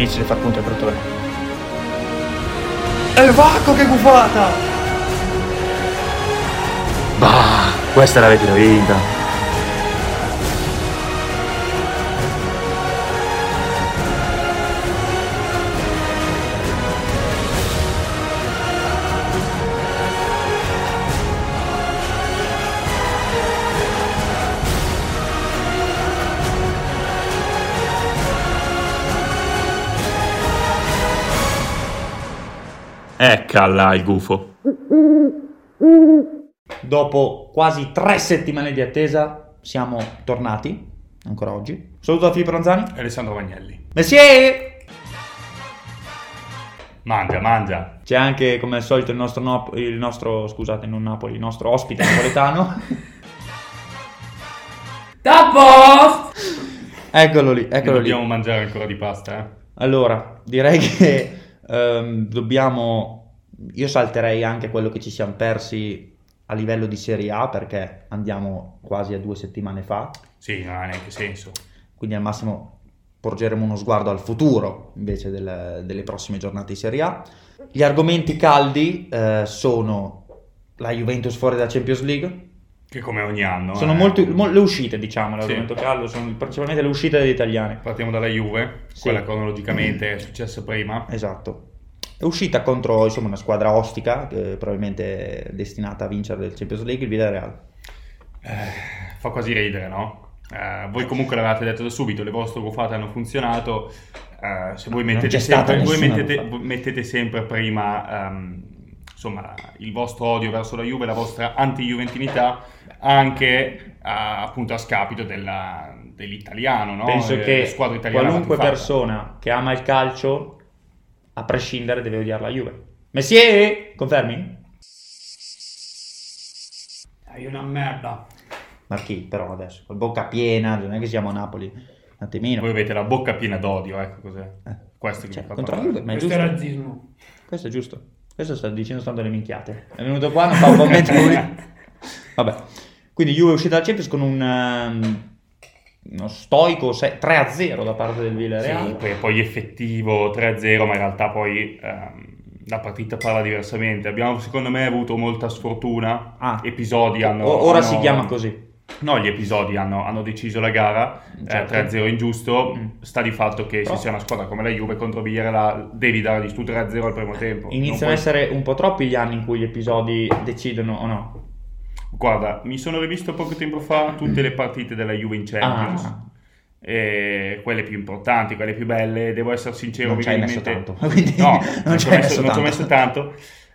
difficile far punto ai Crotone. E il Vacco che gufata! Bah, questa l'avete vinta. Eccola il gufo. Dopo quasi tre settimane di attesa siamo tornati, ancora oggi. Saluto da Filippo Ronzani. Alessandro Magnelli. Messier! Mangia, mangia. C'è anche, come al solito, il nostro, Nop- il nostro scusate, non Napoli, il nostro ospite napoletano. Tappo! eccolo lì, eccolo lì. dobbiamo mangiare ancora di pasta, eh? Allora, direi che ehm, dobbiamo. Io salterei anche quello che ci siamo persi a livello di Serie A perché andiamo quasi a due settimane fa, Sì, non ha neanche senso. quindi al massimo porgeremo uno sguardo al futuro invece del- delle prossime giornate di Serie A. Gli argomenti caldi eh, sono la Juventus fuori da Champions League, Che come ogni anno. sono eh. molto, mo- le uscite, diciamo, Sì. l'argomento caldo, sono principalmente le uscite degli italiani. Partiamo dalla Juve, Sì. quella cronologicamente è successa prima. Esatto. È uscita contro insomma, una squadra ostica, che probabilmente destinata a vincere il Champions League, il Villarreal. Eh, fa quasi ridere, no? Eh, voi comunque l'avete detto da subito, le vostre gufate hanno funzionato. eh, se voi mettete, sempre, voi mettete, mettete sempre prima ehm, insomma, il vostro odio verso la Juve, la vostra anti-juventinità, anche eh, appunto a scapito della- dell'italiano, no? Penso Eh, che qualunque persona che ama il calcio, a prescindere, deve odiare la Juve. Messier, confermi? Sei una merda. Ma chi però adesso? Con bocca piena, non è che siamo a Napoli, un attimino. Voi avete la bocca piena d'odio, ecco cos'è. Eh. Questo che Cioè, vi fa contro la parlare. Juve, ma è Questo è razzismo. Questo è giusto. Questo sta dicendo stando le minchiate. È venuto qua, non fa un commento lui. Vabbè. Quindi Juve è uscita dal Champions con un ehm, uno stoico se- 3-0 da parte del Sì, Villarreal. poi, poi effettivo 3-0, ma in realtà poi ehm, la partita parla diversamente. Abbiamo secondo me avuto molta sfortuna. Ah. Episodi hanno... O- ora hanno- si chiama così. No, gli episodi hanno, hanno deciso la gara, Certo. eh, 3-0 ingiusto, Mm. sta di fatto che Però- se sei una squadra come la Juve contro Villarreal devi dare tu 3-0 al primo tempo. Iniziano puoi- a essere un po' troppi gli anni in cui gli episodi decidono o no. Guarda, mi sono rivisto poco tempo fa tutte le partite della Juve in Champions. Ah. E quelle più importanti, quelle più belle, devo essere sincero, Non ci hai messo tanto, quindi no, non ci ho messo, tanto. messo tanto.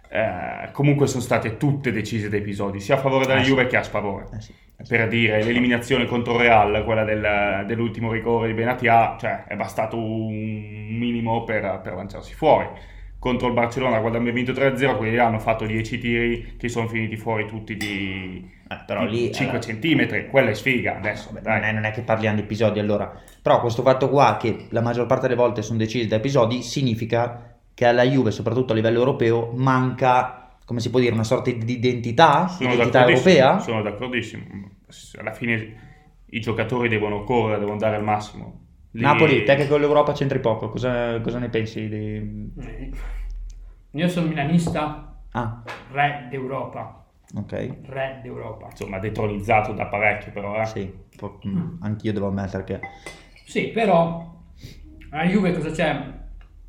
Eh, comunque sono state tutte decise da episodi, sia a favore della Eh sì. Juve che a sfavore. Eh eh sì. Per dire, l'eliminazione contro Real, quella del- dell'ultimo rigore di Benatia, cioè è bastato un minimo per, per lanciarsi fuori. Contro il Barcellona, quando abbiamo vinto 3-0, quelli hanno fatto 10 tiri che sono finiti fuori tutti di, Eh, però lì, 5 eh, centimetri. Quella è sfiga adesso. Vabbè, non, è, non è che parliamo di episodi allora. Però questo fatto qua, che la maggior parte delle volte sono decisi da episodi, significa che alla Juve, soprattutto a livello europeo, manca, come si può dire, una sorta di identità, Sono identità europea. Sono d'accordissimo. Alla fine i giocatori devono correre, devono dare il massimo. Lì- Napoli, te che con l'Europa c'entri poco, cosa, cosa ne pensi? Di... Io sono milanista, Ah, re d'Europa. ok. Re d'Europa. Insomma, detronizzato da parecchio, però. Eh. Sì, mm, anch'io devo ammettere che... Sì, però la Juve cosa c'è?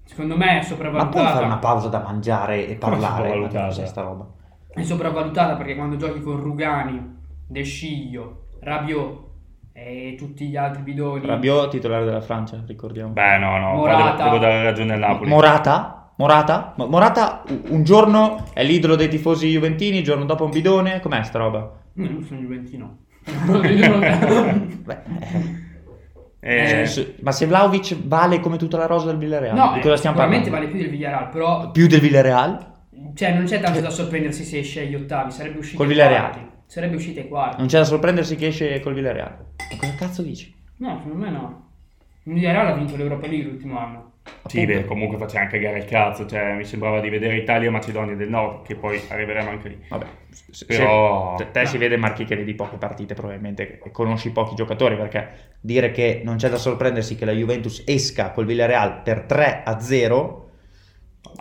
Secondo me è Ma puoi fare una sopravvalutata. pausa da mangiare e parlare? sopravvalutata? Ma cos'è sta roba? È sopravvalutata perché quando giochi con Rugani, De Sciglio, Rabiot e tutti gli altri bidoni. Rabiot, titolare della Francia, ricordiamo. Beh, no, no, Morata. devo, devo dare ragione al Napoli. Morata? Morata? Mo- Morata un giorno è l'idolo dei tifosi juventini, il giorno dopo un bidone. Com'è sta roba? Io non sono Juventino. Io Beh, Eh, eh, se- ma se Vlaovic vale come tutta la rosa del Villarreal, No, di cosa stiamo sicuramente parlando? vale più del Villarreal, però Più del Villarreal? cioè, non c'è tanto da sorprendersi se esce agli ottavi, sarebbe uscito Col Villarreal. quarti. Sarebbe uscito ai quarti. Non c'è da sorprendersi che esce col Villarreal. Ma cosa cazzo dici? No, secondo me no. Il Villarreal ha vinto l'Europa League l'ultimo anno. Sì, beh, comunque faceva anche cagare il cazzo, cioè mi sembrava di vedere Italia e Macedonia del Nord, che poi arriveremo anche lì. Vabbè, se- Però- se- te, te si vede Marchi che vedi poche partite probabilmente e conosci pochi giocatori perché dire che non c'è da sorprendersi che la Juventus esca col Villarreal per 3 a 0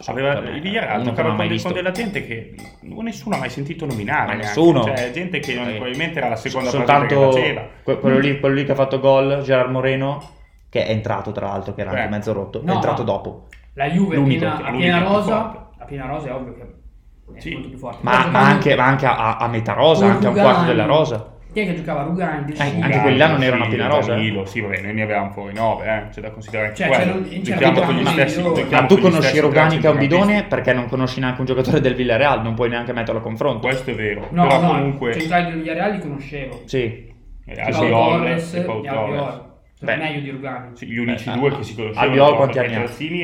Aveva, il Villarreal mai con, visto. con della gente che nessuno ha mai sentito nominare. Ma nessuno. Cioè, gente che non- Eh, probabilmente era la seconda soltanto partita che faceva. que- quello, lì, quello lì che ha fatto gol Gerard Moreno che è entrato tra l'altro che era Beh. anche mezzo rotto No, è entrato no. dopo La Juve L'unico che- l'unico più rosa, forte. appena rosa è ovvio che è Sì. molto più forte. ma, ma anche, ma anche a, a metà rosa anche a un Rugani. quarto della rosa Chi è che giocava Rugani? Eh, anche quelli là non erano appena rosa, eh. Danilo, sì, vabbè, noi ne avevamo fuori 9, eh. c'è da considerare anche Cioè, quello. c'è Giochiamo con gli stessi. ma tu conosci Rogani che è un bidone perché non conosci neanche un giocatore del Villarreal non puoi neanche metterlo a confronto Questo è vero, No, però no, comunque i centrali del Villarreal li conoscevo. sì eh, Albiol Torres e Pau e Torres. Beh. meglio di Rugani. Sì, gli unici Eh, due ah. che si conoscevano Albiol quanti anni ha?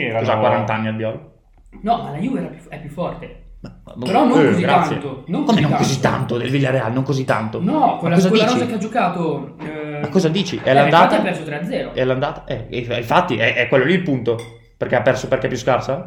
erano Cos'ha 40 anni Albiol? No, ma la Juve era più- è più forte. Però Però non così tanto, non Come così non tanto. così tanto del Villarreal? Non così tanto. No, Ma quella, cosa quella rosa che ha giocato. eh, Ma cosa dici? È eh, l'andata? ha perso 3-0. È l'andata? Eh, e- e infatti è, è quello lì il punto. Perché ha perso perché è più scarsa?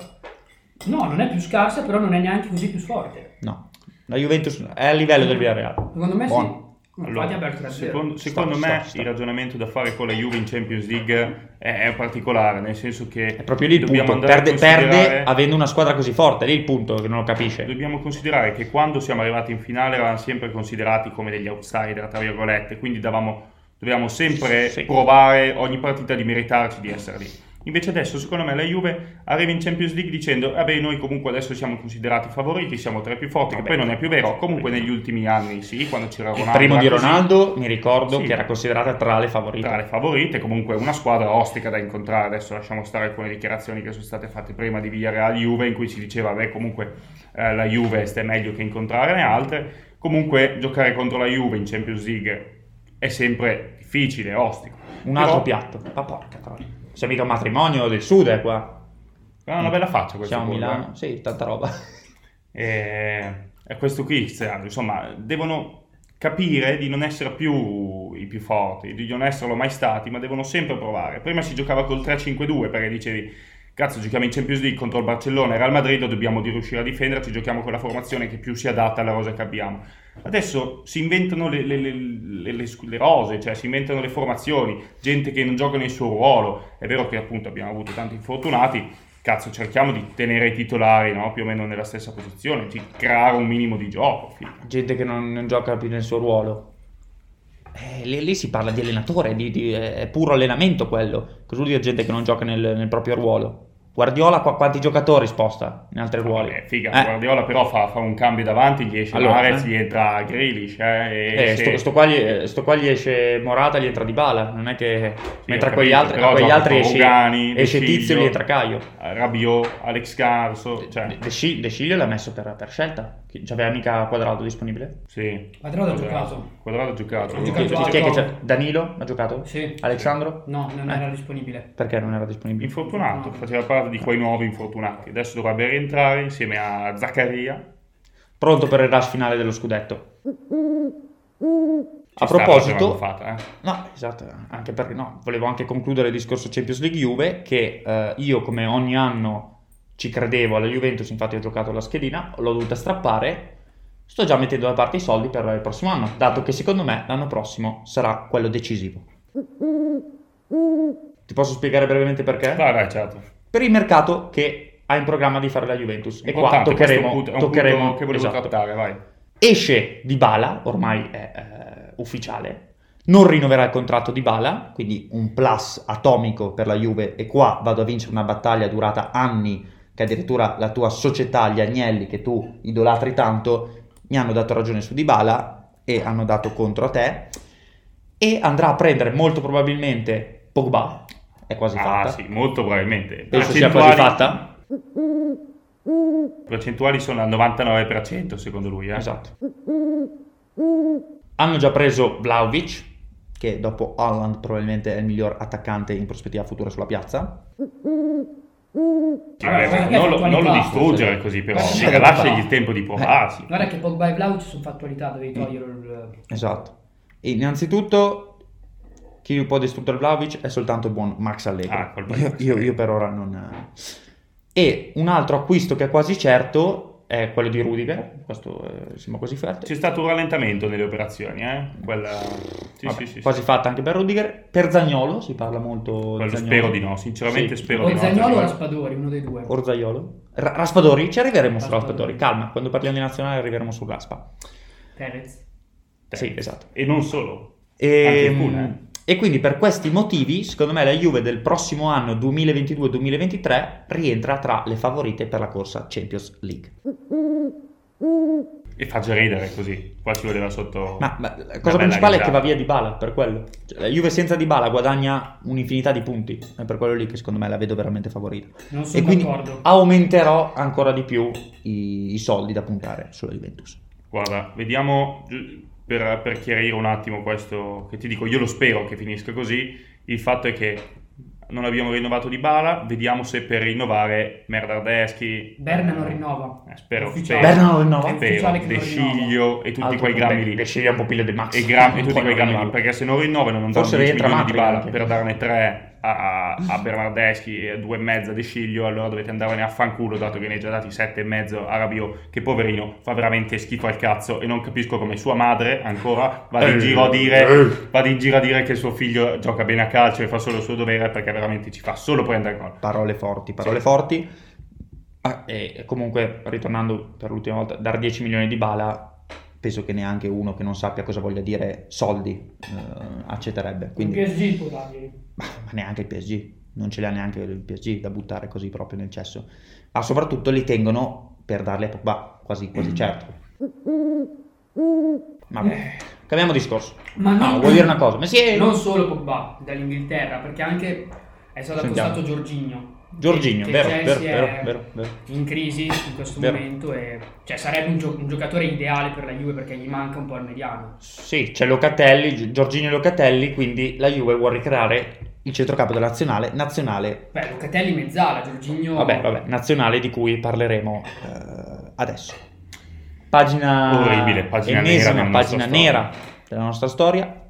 No, non è più scarsa, però non è neanche così più forte. No. La Juventus è a livello del Villarreal. Secondo me Buono. sì. 3-0. secondo, secondo Sta- me sta- sta. il ragionamento da fare con la Juve in Champions League è, è particolare, nel senso che È proprio lì il punto. Perde, perde avendo una squadra così forte. Lì il punto che non lo capisce. Dobbiamo considerare che quando siamo arrivati in finale eravamo sempre considerati come degli outsider, tra virgolette, quindi davamo, dovevamo sempre Sì. provare ogni partita di meritarci di essere lì. Invece adesso, secondo me, la Juve arriva in Champions League dicendo vabbè, noi comunque adesso siamo considerati favoriti, siamo tra i più forti, che Vabbè. poi non è più vero. Comunque negli ultimi anni sì, quando c'era Il Ronaldo... primo era di così. Ronaldo, mi ricordo Sì. che era considerata tra le favorite. tra le favorite, comunque una squadra ostica da incontrare. Adesso lasciamo stare alcune dichiarazioni che sono state fatte prima di Villarreal Juve, in cui si diceva, beh, comunque eh, la Juve è meglio che incontrare le altre. Comunque giocare contro la Juve in Champions League è sempre difficile, ostico. Un altro Però- piatto. Ma porca troia. Sei mica un matrimonio del sud, è qua. Ha una bella faccia questo Siamo a Milano. Sì, tanta roba. E, e questo qui, cioè, insomma, devono capire di non essere più i più forti, di non esserlo mai stati, ma devono sempre provare. Prima si giocava col 3-5-2 perché dicevi, cazzo, giochiamo in Champions League contro il Barcellona e Real Madrid, dobbiamo riuscire a difenderci, giochiamo con la formazione che più si adatta alla rosa che abbiamo. Adesso si inventano le, le- le- le- rose, cioè si inventano le formazioni, gente che non gioca nel suo ruolo. È vero che appunto abbiamo avuto tanti infortunati, cazzo, cerchiamo di tenere i titolari no? più o meno nella stessa posizione, di creare un minimo di gioco. figlio. Gente che non, non gioca più nel suo ruolo. Eh, lì, lì si parla di allenatore, di, di- è puro allenamento quello. Cosa vuol dire gente che non gioca nel, nel proprio ruolo? Guardiola qua, quanti giocatori sposta in altri ruoli? Vabbè, figa, Eh, Guardiola però fa, fa un cambio davanti, gli esce Allora, Mahrez, eh. gli entra Grealish, eh, e eh, esce- sto, sto qua gli, eh, sto qua gli esce Morata, gli entra Di Bala. Non è che mentre a quegli altri, a quegli altri esce, Rugani, esce Tizio, Sciglio, gli entra Caio. Rabiot, Alex Carso, cioè, De, De Sci- De Sciglio l'ha messo per, per scelta. C'aveva mica quadrato disponibile? sì. Quadrato ha giocato. Quadrato ha giocato. Giocato chi- altro. chi è che c'è? Danilo ha giocato? Sì. Alessandro? No, non Eh. era disponibile. Perché non era disponibile? Infortunato, faceva parte di quei nuovi infortunati. Adesso dovrebbe rientrare insieme a Zaccaria. Pronto per il rush finale dello scudetto. Ci A proposito, fatta, eh. no, esatto, anche perché no, volevo anche concludere il discorso Champions League Juve, che eh, io come ogni anno ci credevo alla Juventus, infatti ho giocato la schedina, l'ho dovuta strappare, sto già mettendo da parte i soldi per il prossimo anno, dato che secondo me l'anno prossimo sarà quello decisivo. Ti posso spiegare brevemente perché? Vai, vai, certo. Per il mercato che ha in programma di fare la Juventus. E qua toccheremo, punto- toccheremo che volevo esatto. trattare, vai. Esce di Bala, ormai è eh, ufficiale, non rinnoverà il contratto di Bala, quindi un plus atomico per la Juve e qua vado a vincere una battaglia durata anni che addirittura la tua società, gli Agnelli che tu idolatri tanto, mi hanno dato ragione su Di Bala e hanno dato contro a te e andrà a prendere molto probabilmente Pogba, è quasi Ah, fatta. sì, molto probabilmente. Penso sia quasi Percentuali- fatta. Percentuali sono al 99% secondo lui, eh. Esatto. Hanno già preso Vlaovic, che dopo Holland probabilmente è il miglior attaccante in prospettiva futura sulla piazza. Sì, Allora, vabbè, non, lo, non lo distruggere così però, lasciagli il tempo di provarsi. Guarda che Pogba e Vlaovic sono fattualità, devi togliere il... Esatto. E innanzitutto chi può distruggere Vlaovic è soltanto il buon Max Allegri. Ah, io, io- io per ora non... E un altro acquisto che è quasi certo è quello di Rudiger, questo eh, sembra quasi fatto. C'è stato un rallentamento nelle operazioni, eh? Quella... Sì, Vabbè, sì, sì, quasi sì. fatta anche per Rudiger. Per Zagnolo si parla molto Quello di Zaniolo. spero di no, sinceramente Sì. spero di O no. Zagnolo o Zagnolo. Raspadori, uno dei due. Orzaiolo. Ra- Raspadori, ci arriveremo su Raspadori. Raspadori, calma, quando parliamo di nazionale arriveremo su Raspa. Perez. Sì, esatto. E non solo. E, Anche il Kun, eh. E quindi per questi motivi, secondo me la Juve del prossimo anno 2022-2023 rientra tra le favorite per la corsa Champions League. E fa già ridere così. Qua ci voleva sotto... Ma, ma la cosa principale è che risata. va via di Bala per quello. Cioè, la Juve senza di Bala guadagna un'infinità di punti. È per quello lì che secondo me la vedo veramente favorita. Non E sono quindi d'accordo. aumenterò ancora di più i, i soldi da puntare sulla Juventus. Guarda, vediamo per, per chiarire un attimo questo che ti dico, io lo spero che finisca così. Il fatto è che non abbiamo rinnovato di Bala, vediamo se per rinnovare Merdardeschi, Berna non rinnova. eh, spero, Ufficiale. spero, Berna non rinnova? Spero, De. Sciglio e tutti Altro quei grammi lì. De Sciglio è un po' piglio di Max. E, gra- e tutti quei grammi lì, perché se non rinnovano non danno Forse 10 rientra milioni di Bala anche. per darne 3 a, a Bernardeschi e due e mezza De Sciglio, allora dovete andarvene a fanculo dato che ne hai già dati sette e mezzo a Rabiot, che poverino fa veramente schifo al cazzo e non capisco come sua madre ancora vada in Eh, giro a eh. dire, vada in giro a dire che suo figlio gioca bene a calcio e fa solo il suo dovere perché veramente ci fa solo prendere gol. Parole forti, parole forti. Ah, e comunque, ritornando per l'ultima volta, dar 10 milioni di bala, penso che neanche uno che non sappia cosa voglia dire soldi eh, accetterebbe. Quindi, Il PSG può dargli. ma neanche il PSG, non ce l'ha neanche il PSG da buttare così proprio nel cesso. Ma soprattutto li tengono per darli a Pogba, quasi, quasi certo. Vabbè, cambiamo discorso. Ma Ah, non, vuoi dire una cosa? Ma sì, non solo Pogba dall'Inghilterra, perché anche è stato Sentiamo. accostato Giorginio. Giorginio, vero, vero, vero, è vero, vero. in crisi in questo Vero. momento e cioè, sarebbe un, gio- un giocatore ideale per la Juve perché gli manca un po' il mediano. Sì, c'è Locatelli, Gi- Giorginio Locatelli, quindi la Juve vuole ricreare il centrocampo della nazionale, nazionale, Beh, Locatelli mezzala, Giorginio vabbè, vabbè, nazionale di cui parleremo eh, adesso. Pagina Orribile, pagina nera ennesima della nostra pagina storia. nera della nostra storia.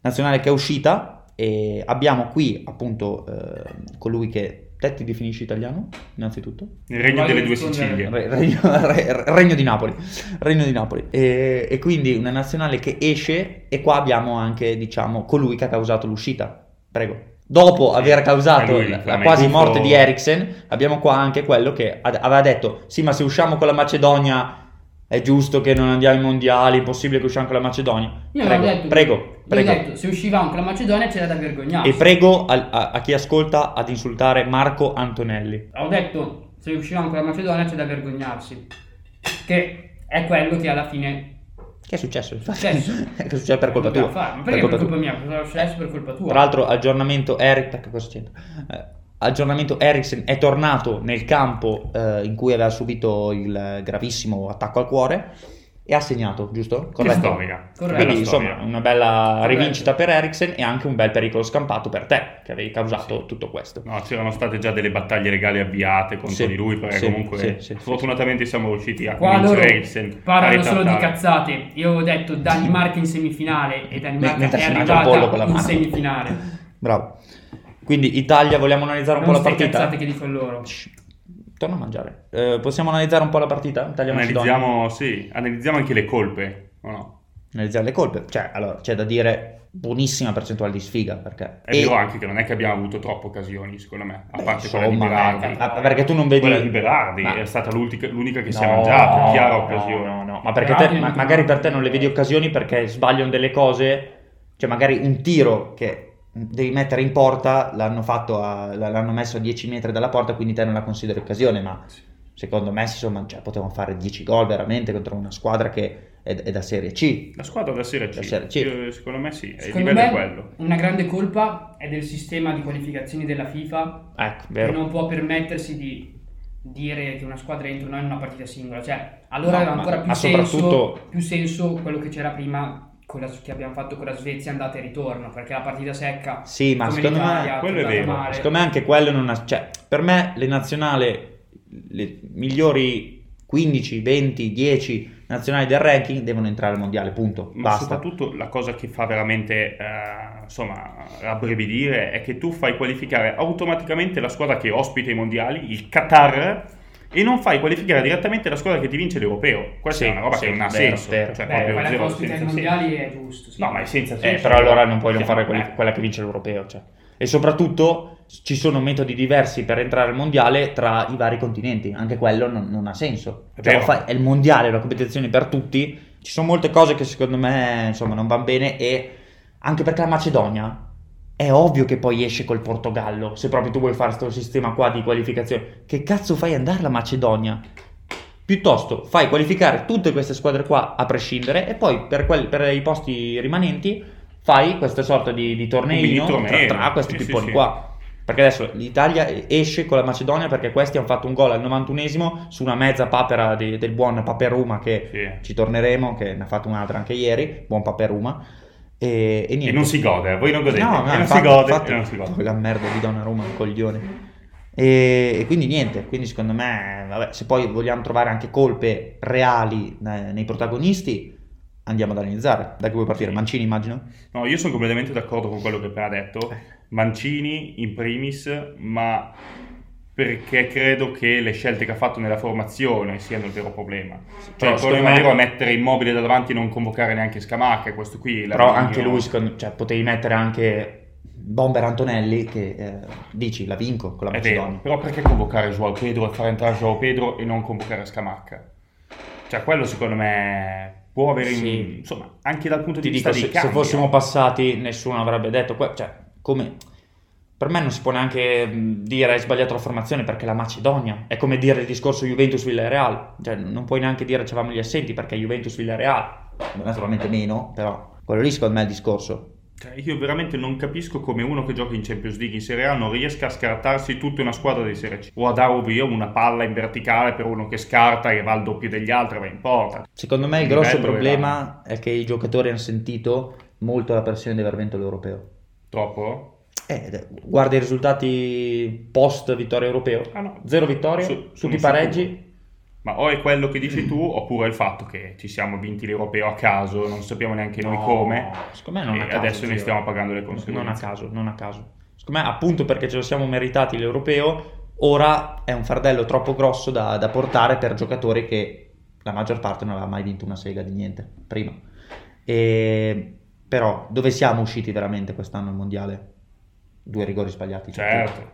Nazionale che è uscita e abbiamo qui appunto eh, colui che te ti definisci italiano, innanzitutto. Il regno delle due. Sicilie. Re- Regno, re- regno di Napoli, regno di Napoli. E, e quindi una nazionale che esce e qua abbiamo anche, diciamo, colui che ha causato l'uscita. Prego. Dopo Sì, aver causato lui, la, quasi morte di Eriksen, abbiamo qua anche quello che aveva detto, sì ma se usciamo con la Macedonia è giusto che non andiamo ai mondiali, è impossibile che usciamo con la Macedonia. Io prego, detto, prego, prego. detto, se uscivamo con la Macedonia c'era da vergognarsi. E prego al- a, a chi ascolta ad insultare Marco Antonelli. Ho detto, se uscivamo con la Macedonia c'è da vergognarsi. Che è quello che alla fine... Che è successo? Successo. che è successo per colpa tua. fare. Ma perché Per per colpa colpa mia? Cosa è successo per colpa tua? Tra l'altro, aggiornamento Eric, perché cosa c'entra? Eh, aggiornamento Eriksen è tornato nel campo eh, in cui aveva subito il gravissimo attacco al cuore e ha segnato, giusto? Che Corretto. storia. Corretto. Quindi, insomma, una bella Corretto. rivincita per Eriksen e anche un bel pericolo scampato per te, che avevi causato tutto questo. No, c'erano state già delle battaglie legali avviate contro Sì, di lui, perché sì, comunque sì, sì, sì. fortunatamente siamo riusciti a Qua convincere Eriksen a parlano solo di cazzate. Io avevo detto Danimarca in semifinale e Danimarca è arrivata in mano. semifinale. Bravo. Quindi, Italia, vogliamo analizzare un Non po' la partita? cazzate che dicono loro. Shh, Torna a mangiare. Eh, possiamo analizzare un po' la partita? Analizziamo, sì, analizziamo anche le colpe, o no? analizzare le colpe. Cioè, allora, c'è da dire buonissima percentuale di sfiga, perché... È vero anche che non è che abbiamo avuto troppe occasioni, secondo me, a Beh, parte quella di insomma, Berardi. eh, ah, perché tu non vedi... Quella di Berardi Ma- è stata l'unica, l'unica che si è No, mangiata, chiara no, occasione. No, no, ma perché te, ma- non- magari per te non le vedi occasioni perché sbagliano delle cose, cioè magari un tiro che devi mettere in porta l'hanno fatto a- l'hanno messo a 10 metri dalla porta, quindi te non la consideri occasione, ma secondo me insomma, cioè, potevano fare 10 gol veramente contro una squadra che è, è da Serie C. La squadra da Serie C, Da Serie C. Io- secondo me sì, il Secondo livello me è quello. una grande colpa è del sistema di qualificazioni della FIFA Ecco, che non può permettersi di dire che una squadra entra o no in una partita singola. Cioè, allora No, aveva ma- ancora più, ma senso, soprattutto- più senso quello che c'era prima la- che abbiamo fatto con la Svezia andata e ritorno, perché la partita secca Sì, ma secondo me- quello è vero. male. Secondo me anche quello non ha... Cioè, per me le nazionali, le migliori 15, 20, 10 nazionali del ranking devono entrare al mondiale, punto. Ma Basta. soprattutto la cosa che fa veramente eh, insomma rabbrividire è che tu fai qualificare automaticamente la squadra che ospita i mondiali, il Qatar, e non fai qualificare direttamente la squadra che ti vince l'europeo. Questa Sì, è una roba sì, che non ha vero, senso. vero. Cioè, Eh, proprio quella che zero ospita i senso, mondiali è giusto. sì. No, ma è senza Eh, senso. però allora non puoi non fare quelli- eh. quella che vince l'europeo. cioè. E soprattutto ci sono metodi diversi per entrare al mondiale tra i vari continenti. Anche quello non, non ha senso. È Cioè, fai- è il mondiale, è una competizione per tutti. Ci sono molte cose che secondo me insomma, non vanno bene. E anche perché la Macedonia è ovvio che poi esce col Portogallo. Se proprio tu vuoi fare questo sistema qua di qualificazione, che cazzo fai andare la Macedonia? Piuttosto fai qualificare tutte queste squadre qua a prescindere e poi per, quelli- per i posti rimanenti fai questa sorta di, di torneino tra, tra questi sì, sì, pipponi sì. qua. Perché adesso l'Italia esce con la Macedonia perché questi hanno fatto un gol al 91esimo su una mezza papera di- del buon Paperuma che Sì. ci torneremo, che ne ha fatto un'altra anche ieri, buon Paperuma. E, e. E non si gode, voi non godete. No, no, e non infatti- si gode, infatti, e non si gode. La merda di Donnarumma, un coglione. E, e quindi niente, quindi secondo me, vabbè, se poi vogliamo trovare anche colpe reali eh, nei protagonisti, andiamo ad analizzare. Da che vuoi partire? Mancini, immagino? No, io sono completamente d'accordo con quello che appena detto. Eh. Mancini in primis, ma perché credo che le scelte che ha fatto nella formazione siano il vero problema. Cioè, Però il problema me- è mettere immobile da davanti e non convocare neanche Scamacca, questo qui. Però anche lui, secondo, cioè, potevi mettere anche Bomber Antonelli, che eh, dici, la vinco con la Macedonia. però perché convocare Joao Pedro e fare entrare Joao Pedro e non convocare Scamacca? Cioè, quello secondo me può avere, Sì. insomma, anche dal punto di Ti vista dico, se, se cambi, fossimo passati, nessuno avrebbe detto, que- cioè, come... Per me non si può neanche mh, dire hai sbagliato la formazione perché la Macedonia è come dire il discorso Juventus-Villarreal, cioè non puoi neanche dire c'avevamo gli assenti perché Juventus-Villarreal, naturalmente meno, però quello lì secondo me è il discorso. Cioè, io veramente non capisco come uno che gioca in Champions League in Serie A non riesca a scartarsi tutta una squadra di Serie C o a dare via una palla in verticale per uno che scarta e va al doppio degli altri, va in porta. Secondo me il Il grosso problema è che i giocatori hanno sentito molto la pressione di aver vinto l'europeo. Troppo? Eh, guarda i risultati post vittoria europeo. Ah, no. Zero vittorie, Su- tutti i pareggi. Ma o è quello che dici tu oppure il fatto che ci siamo vinti l'europeo a caso, non sappiamo neanche noi No, come Secondo me non e a caso, adesso ne stiamo pagando le Non a conseguenze. caso, non a caso. Secondo me, appunto perché ce lo siamo meritati l'europeo, ora è un fardello troppo grosso da, da portare per giocatori che la maggior parte non aveva mai vinto una sega di niente prima. E, però, dove siamo usciti veramente quest'anno al mondiale? Due rigori sbagliati. Certo.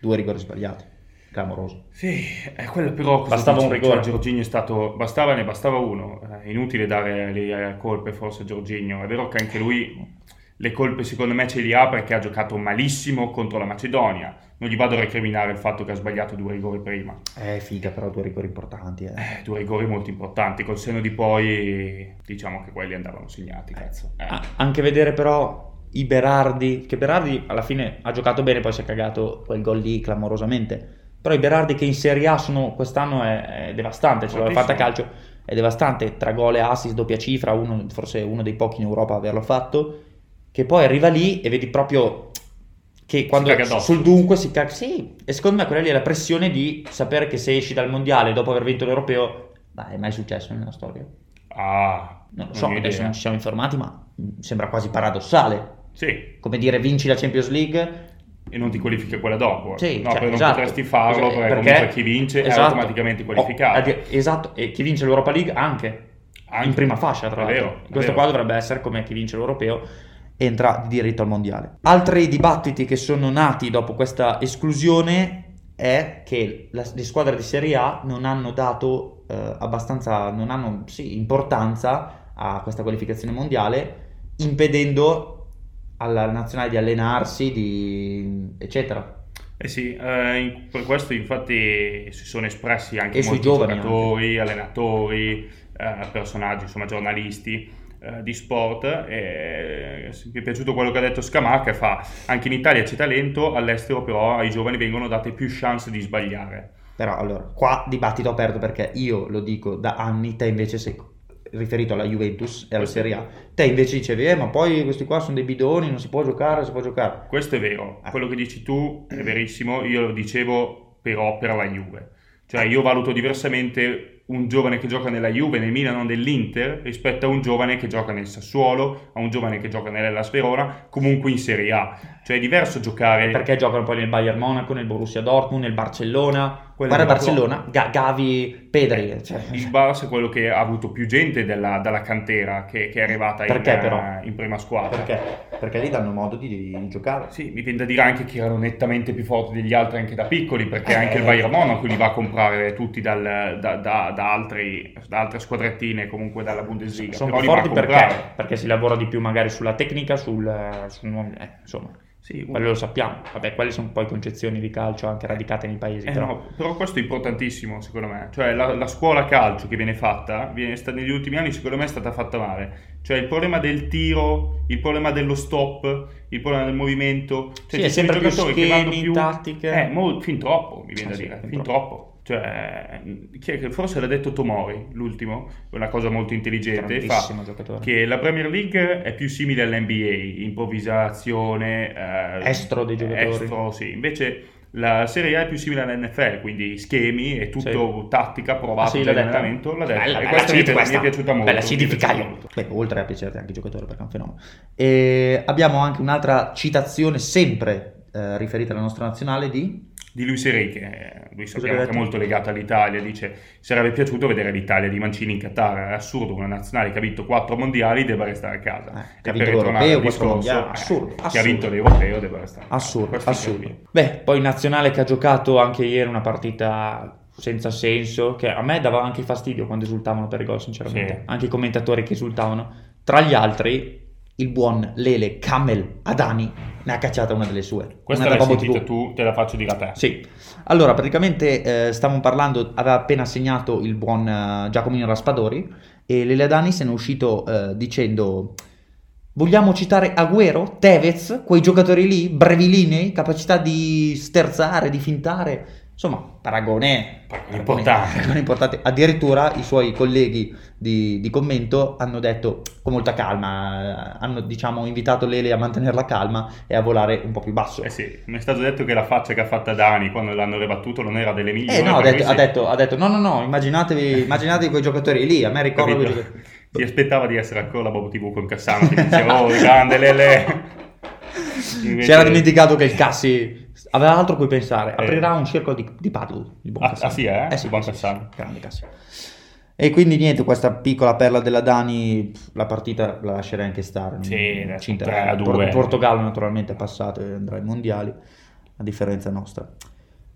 Due rigori sbagliati. Clamoroso. Sì, è quello però cosa Bastava un rigore. Cioè, Jorginho è stato bastava ne bastava uno. È inutile dare le eh, colpe forse a Jorginho. È vero che anche lui le colpe secondo me ce li ha perché ha giocato malissimo contro la Macedonia. Non gli vado a recriminare il fatto che ha sbagliato due rigori prima. Eh, figa, però due rigori importanti. Eh. Eh, due rigori molto importanti. Col senno di poi diciamo che quelli andavano segnati, cazzo. Eh. Ah, anche vedere però i Berardi, che Berardi alla fine ha giocato bene, poi si è cagato quel gol lì clamorosamente. Però i Berardi che in Serie A sono quest'anno è, è devastante, ce l'aveva fatta a calcio, è devastante, tra gol e assist, doppia cifra, uno, forse uno dei pochi in Europa a averlo fatto, che poi arriva lì e vedi proprio che quando sul dunque si caga, sì, e secondo me quella lì è la pressione di sapere che se esci dal mondiale dopo aver vinto l'europeo, ma è mai successo nella storia? Ah, Non lo so, ho adesso non ci siamo informati, ma sembra quasi paradossale. Sì, Come dire, vinci la Champions League. e non ti qualifichi quella dopo. Sì, no, cioè, perché esatto. non potresti farlo Esatto, perché, comunque chi vince è esatto. automaticamente qualificato. Oh, esatto, e chi vince l'Europa League anche. Anche. In prima fascia, tra È l'altro. vero, è Questo vero. qua dovrebbe essere come chi vince l'Europeo entra di diritto al mondiale. Altri dibattiti che sono nati dopo questa esclusione è che la- le squadre di Serie A non hanno dato eh, abbastanza, non hanno sì, importanza a questa qualificazione mondiale, impedendo alla nazionale di allenarsi, di... eccetera. Eh sì, eh, in- per questo infatti si sono espressi anche E molti giovani giocatori, allenatori, eh, personaggi, insomma giornalisti eh, di sport. E mi è piaciuto quello che ha detto Scamacca, fa anche in Italia c'è talento, all'estero però ai giovani vengono date più chance di sbagliare. Però allora, qua dibattito aperto perché io lo dico da anni, te invece sei riferito alla Juventus e alla Serie A, te invece dicevi, eh ma poi questi qua sono dei bidoni, non si può giocare, si può giocare. Questo è vero, Ah. quello che dici tu è verissimo, io lo dicevo però per la Juve. Cioè io valuto diversamente un giovane che gioca nella Juve, nel Milan o nell'Inter rispetto a un giovane che gioca nel Sassuolo, a un giovane che gioca nell'Ellas Verona, comunque in Serie A. Cioè è diverso giocare... Perché giocano poi nel Bayern Monaco, nel Borussia Dortmund, nel Barcellona. Quello Guarda Barcellona, Ga- Gavi, Pedri. Cioè, Il Barça è quello che ha avuto più gente dalla, dalla cantera che, che è arrivata in, Perché, eh, però? in prima squadra. perché? Perché gli danno modo di, di giocare. Sì, mi viene da dire anche che erano nettamente più forti degli altri anche da piccoli, perché Eh. anche il Bayern Monaco li va a comprare tutti dal- da, da- da altri- da altre squadrettine, comunque dalla Bundesliga. Sono più forti perché? Perché si lavora di più magari sulla tecnica, sul, sul nuovo- eh, insomma, Sì, quello lo sappiamo. Vabbè, quelle sono poi concezioni di calcio anche radicate nei paesi. Eh però. no, però questo è importantissimo secondo me, cioè la, la scuola calcio che viene fatta viene sta- negli ultimi anni secondo me è stata fatta male, cioè il problema del tiro, il problema dello stop, il problema del movimento, cioè Sì, è sempre più giocatori che vanno schemi, più tattiche. Eh, mo- fin troppo mi viene Eh da sì, dire, fin fin troppo. troppo. Cioè, forse l'ha detto Tomori, l'ultimo, una cosa molto intelligente, fa che la Premier League è più simile all'NBA, improvvisazione, eh, Estro dei giocatori. estro, sì. Invece la Serie A è più simile all'NFL, quindi schemi e tutto tattica provata Ah, sì, in l'ha detta. Bella, e bella questa mi, è- mi questa. è piaciuta molto. Bella molto. Beh, oltre a piacerti anche il giocatore perché è un fenomeno. E abbiamo anche un'altra citazione sempre eh, riferita alla nostra nazionale di... Di Luis Enrique, eh, lui sappiamo che che è molto legato all'Italia, dice sarebbe piaciuto vedere l'Italia di Mancini in Qatar, è assurdo una nazionale che ha vinto quattro mondiali debba restare a casa. Eh, che ha E vinto per ritornare al discorso, eh, assurdo, Chi ha vinto l'Europeo deve restare a casa. Assurdo, Questo assurdo. Beh, poi nazionale che ha giocato anche ieri una partita senza senso, che a me dava anche fastidio quando esultavano per gol, sinceramente. Sì. Anche i commentatori che esultavano. Tra gli altri, il buon Lele Camel Adani ne ha cacciata una delle sue. Questa una l'hai sentita TV. tu, te la faccio dire a te. Sì, allora praticamente eh, stavamo parlando, aveva appena segnato il buon eh, Giacomino Raspadori e Lele Adani se ne è uscito eh, dicendo vogliamo citare Agüero, Tevez, quei giocatori lì, brevilinei, capacità di sterzare, di fintare, insomma paragone, Paragone importante. paragone importante. addirittura i suoi colleghi di, di commento hanno detto con molta calma, hanno diciamo invitato Lele a mantenere la calma e a volare un po' più basso. Eh sì, mi è stato detto che la faccia che ha fatta Dani quando l'hanno ribattuto non era delle migliori. Eh no, ha detto, ha detto, ha detto, no, no, no, immaginatevi, immaginatevi quei giocatori lì, a me ricordo quei giocatori. Si aspettava di essere ancora la Bobo TV con Cassano che diceva oh grande Lele Invece- Si era dimenticato che il Cassi aveva altro a cui pensare, Eh. aprirà un circolo di, di paddle, il buon Ah, Cassano. ah, sì, eh? sì, Il buon sì, Cassano. sì, grande Cassi. E quindi niente, questa piccola perla della Dani, la partita la lascerei anche stare. Sì, non adesso ci interessa. 3 a 2. Il Portogallo naturalmente è passato e andrà ai mondiali, a differenza nostra.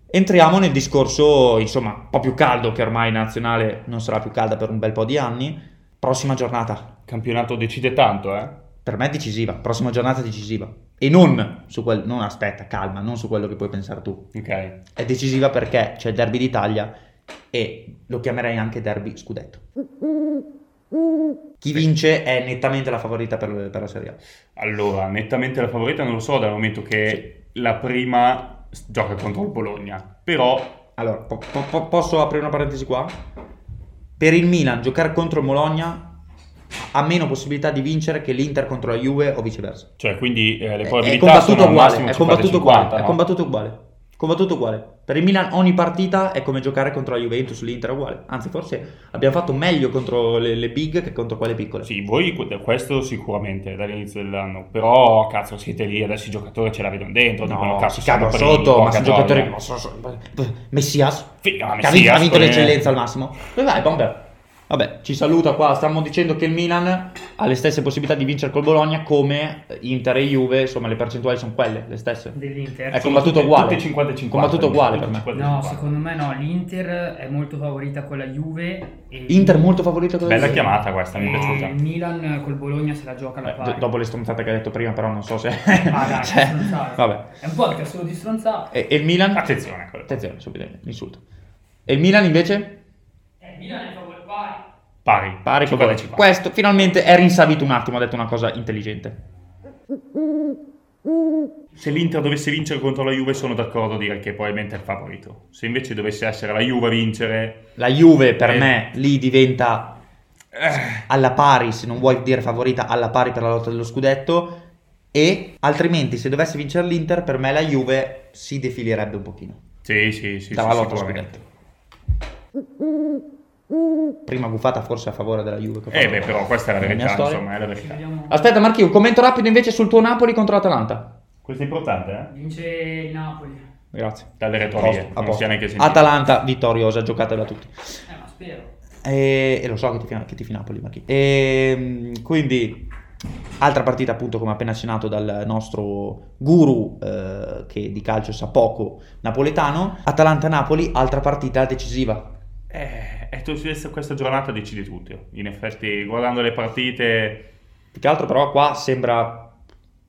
Entriamo nel discorso, insomma, un po' più caldo, che ormai nazionale non sarà più calda per un bel po' di anni. Prossima giornata, campionato decide tanto eh per me è decisiva, prossima giornata decisiva. E non su quel, non aspetta, calma, non su quello che puoi pensare tu. ok È decisiva perché c'è il derby d'Italia e lo chiamerei anche derby scudetto. Chi vince è nettamente la favorita per, per la Serie A. allora nettamente la favorita non lo so dal momento che la prima gioca contro il Bologna però Allora, po- po- posso aprire una parentesi qua? Per il Milan giocare contro il Bologna ha meno possibilità di vincere che l'Inter contro la Juve o viceversa. cioè quindi eh, le È- È probabilità combattuto sono al uguale, è combattuto 50-50, uguale, è no? combattuto uguale. Combattuto uguale. Per il Milan ogni partita è come giocare contro la Juventus, l'Inter è uguale. Anzi, forse abbiamo fatto meglio contro le, le big che contro quelle piccole. Sì, voi que- questo sicuramente dall'inizio dell'anno, però cazzo siete lì, adesso i giocatori ce la vedono dentro, dicono No, cazzo si cagano sotto, ma sono giocatori so- Messias, Figa, che ha vinto, Messias, l'eccellenza al massimo. Dove vai, Bomber? Vabbè, ci saluta qua. Stiamo dicendo che il Milan ha le stesse possibilità di vincere col Bologna come Inter e Juve. Insomma, le percentuali sono quelle, le stesse. dell'Inter. È combattuto uguale. tutte 50-50, Combattuto uguale per me. 50-50. No, secondo me no, l'Inter è molto favorita con la Juve. E Inter molto favorito con la Bella Juve. chiamata questa, mi è e piaciuta. il Milan col Bologna se la gioca Eh, pari. do- dopo le stronzate che hai detto prima, però non so se. Ah, dai, Cioè, vabbè. È un podcast solo di stronzate. E, il Milan? Attenzione. Attenzione, subito, l'insulto. E il Milan invece? Eh, il Milan è favorito pari. Pari, Pari con 50-50. Questo finalmente è rinsavito un attimo, ha detto una cosa intelligente. Se l'Inter dovesse vincere contro la Juve sono d'accordo a dire che probabilmente è il favorito. Se invece dovesse essere la Juve a vincere, La Juve per Eh. me lì diventa eh, alla pari, se non vuoi dire favorita, alla pari per la lotta dello scudetto. E altrimenti, se dovesse vincere l'Inter, per me la Juve si defilerebbe un pochino sì, sì, sì, dalla sì, lotta sicuramente. scudetto. Prima buffata forse a favore della Juve. che Eh beh, però questa è la nella mia verità, storia. insomma, è la verità. Aspetta Marchi, un commento rapido invece sul tuo Napoli contro l'Atalanta. Questo è importante, eh? Vince il Napoli. Grazie. Dalle A retrorie, posto, a non posto. sia neanche sentito. Atalanta vittoriosa, giocata da tutti. Eh, ma spero. E, e lo so che ti, che tifi Napoli, Marchi. E, quindi, altra partita appunto come appena accennato dal nostro guru eh, che di calcio sa poco, napoletano. Atalanta-Napoli, altra partita decisiva. Eh, e tu- questa giornata decide tutto. In effetti, guardando le partite, Più che altro però qua sembra...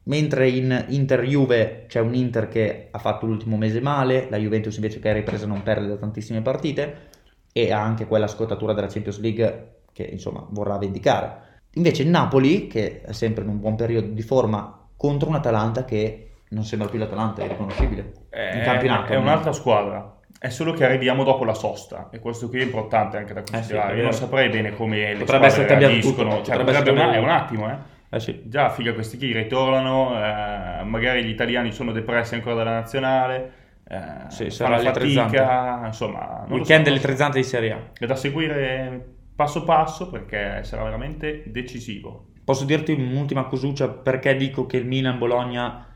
Mentre in Inter-Juve c'è un Inter che ha fatto l'ultimo mese male, la Juventus invece che è ripresa a non perde da tantissime partite e ha anche quella scottatura della Champions League che insomma vorrà vendicare. Invece il Napoli, che è sempre in un buon periodo di forma, contro un Atalanta che non sembra più l'Atalanta, è riconoscibile. è, in campionato. è un'altra squadra. È solo che arriviamo dopo la sosta e questo qui è importante anche da sì, considerare. è Io non saprei bene come le Potrebbe squadre essere cambiato reagiscono. tutto, Cioè, potrebbe potrebbe essere una- è un attimo, eh. Eh sì. Già, figa, questi qui ritornano, eh, magari gli italiani sono depressi ancora dalla nazionale, eh, Sì, sarà fatica, insomma, Weekend so. elettrizzante di Serie A. È da seguire passo passo perché sarà veramente decisivo. Posso dirti un'ultima cosuccia perché dico che il Milan-Bologna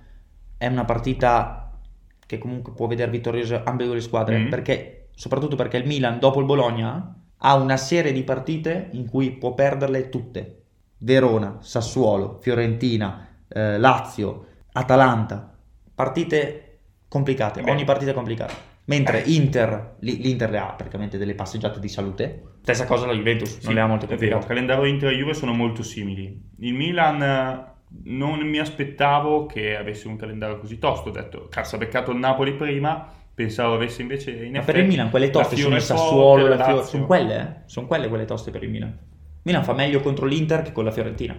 è una partita che comunque può vedere vittoriose ambedue le squadre, Mm. perché, soprattutto perché il Milan dopo il Bologna ha una serie di partite in cui può perderle tutte. Verona, Sassuolo, Fiorentina, eh, Lazio, Atalanta, partite complicate, Beh. ogni partita è complicata. Mentre Eh. Inter, l'Inter le ha praticamente delle passeggiate di salute. Stessa cosa la Juventus, non Sì, le ha molto vero, il complicate. calendario Inter e Juve sono molto simili. Il Milan non mi aspettavo che avesse un calendario così tosto, ho detto, cazzo, ha beccato il Napoli prima, pensavo avesse invece in Ma effetti per il Milan quelle toste sono il Fiore Sassuolo, la la Fio- Lazio. sono quelle, eh? Sono quelle quelle toste per il Milan. Milan fa meglio contro l'Inter che con la Fiorentina.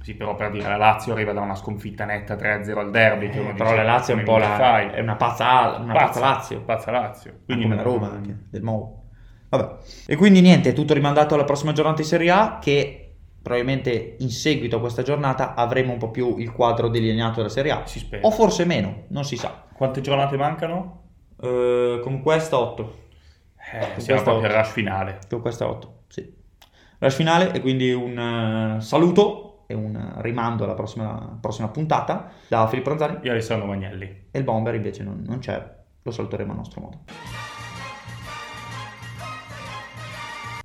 Sì, però per dire, la Lazio arriva da una sconfitta netta 3-0 al derby. Eh, però dice, la Lazio è un po' la, fai? è una pazza, una pazza Lazio. Pazza Lazio. Quindi come la Roma anche, del Mo. Vabbè. E quindi niente, è tutto rimandato alla prossima giornata di Serie A che probabilmente in seguito a questa giornata avremo un po' più il quadro delineato della Serie A. Si spera. O forse meno, non si sa. Quante giornate mancano? Eh, con questa 8. Eh, Con siamo questa proprio al rush finale. Con questa 8, sì. Rush finale e quindi un eh, saluto e un rimando alla prossima, prossima puntata da Filippo Ranzani Io Alessandro Magnelli. e il Bomber invece non, non c'è, lo saluteremo a nostro modo.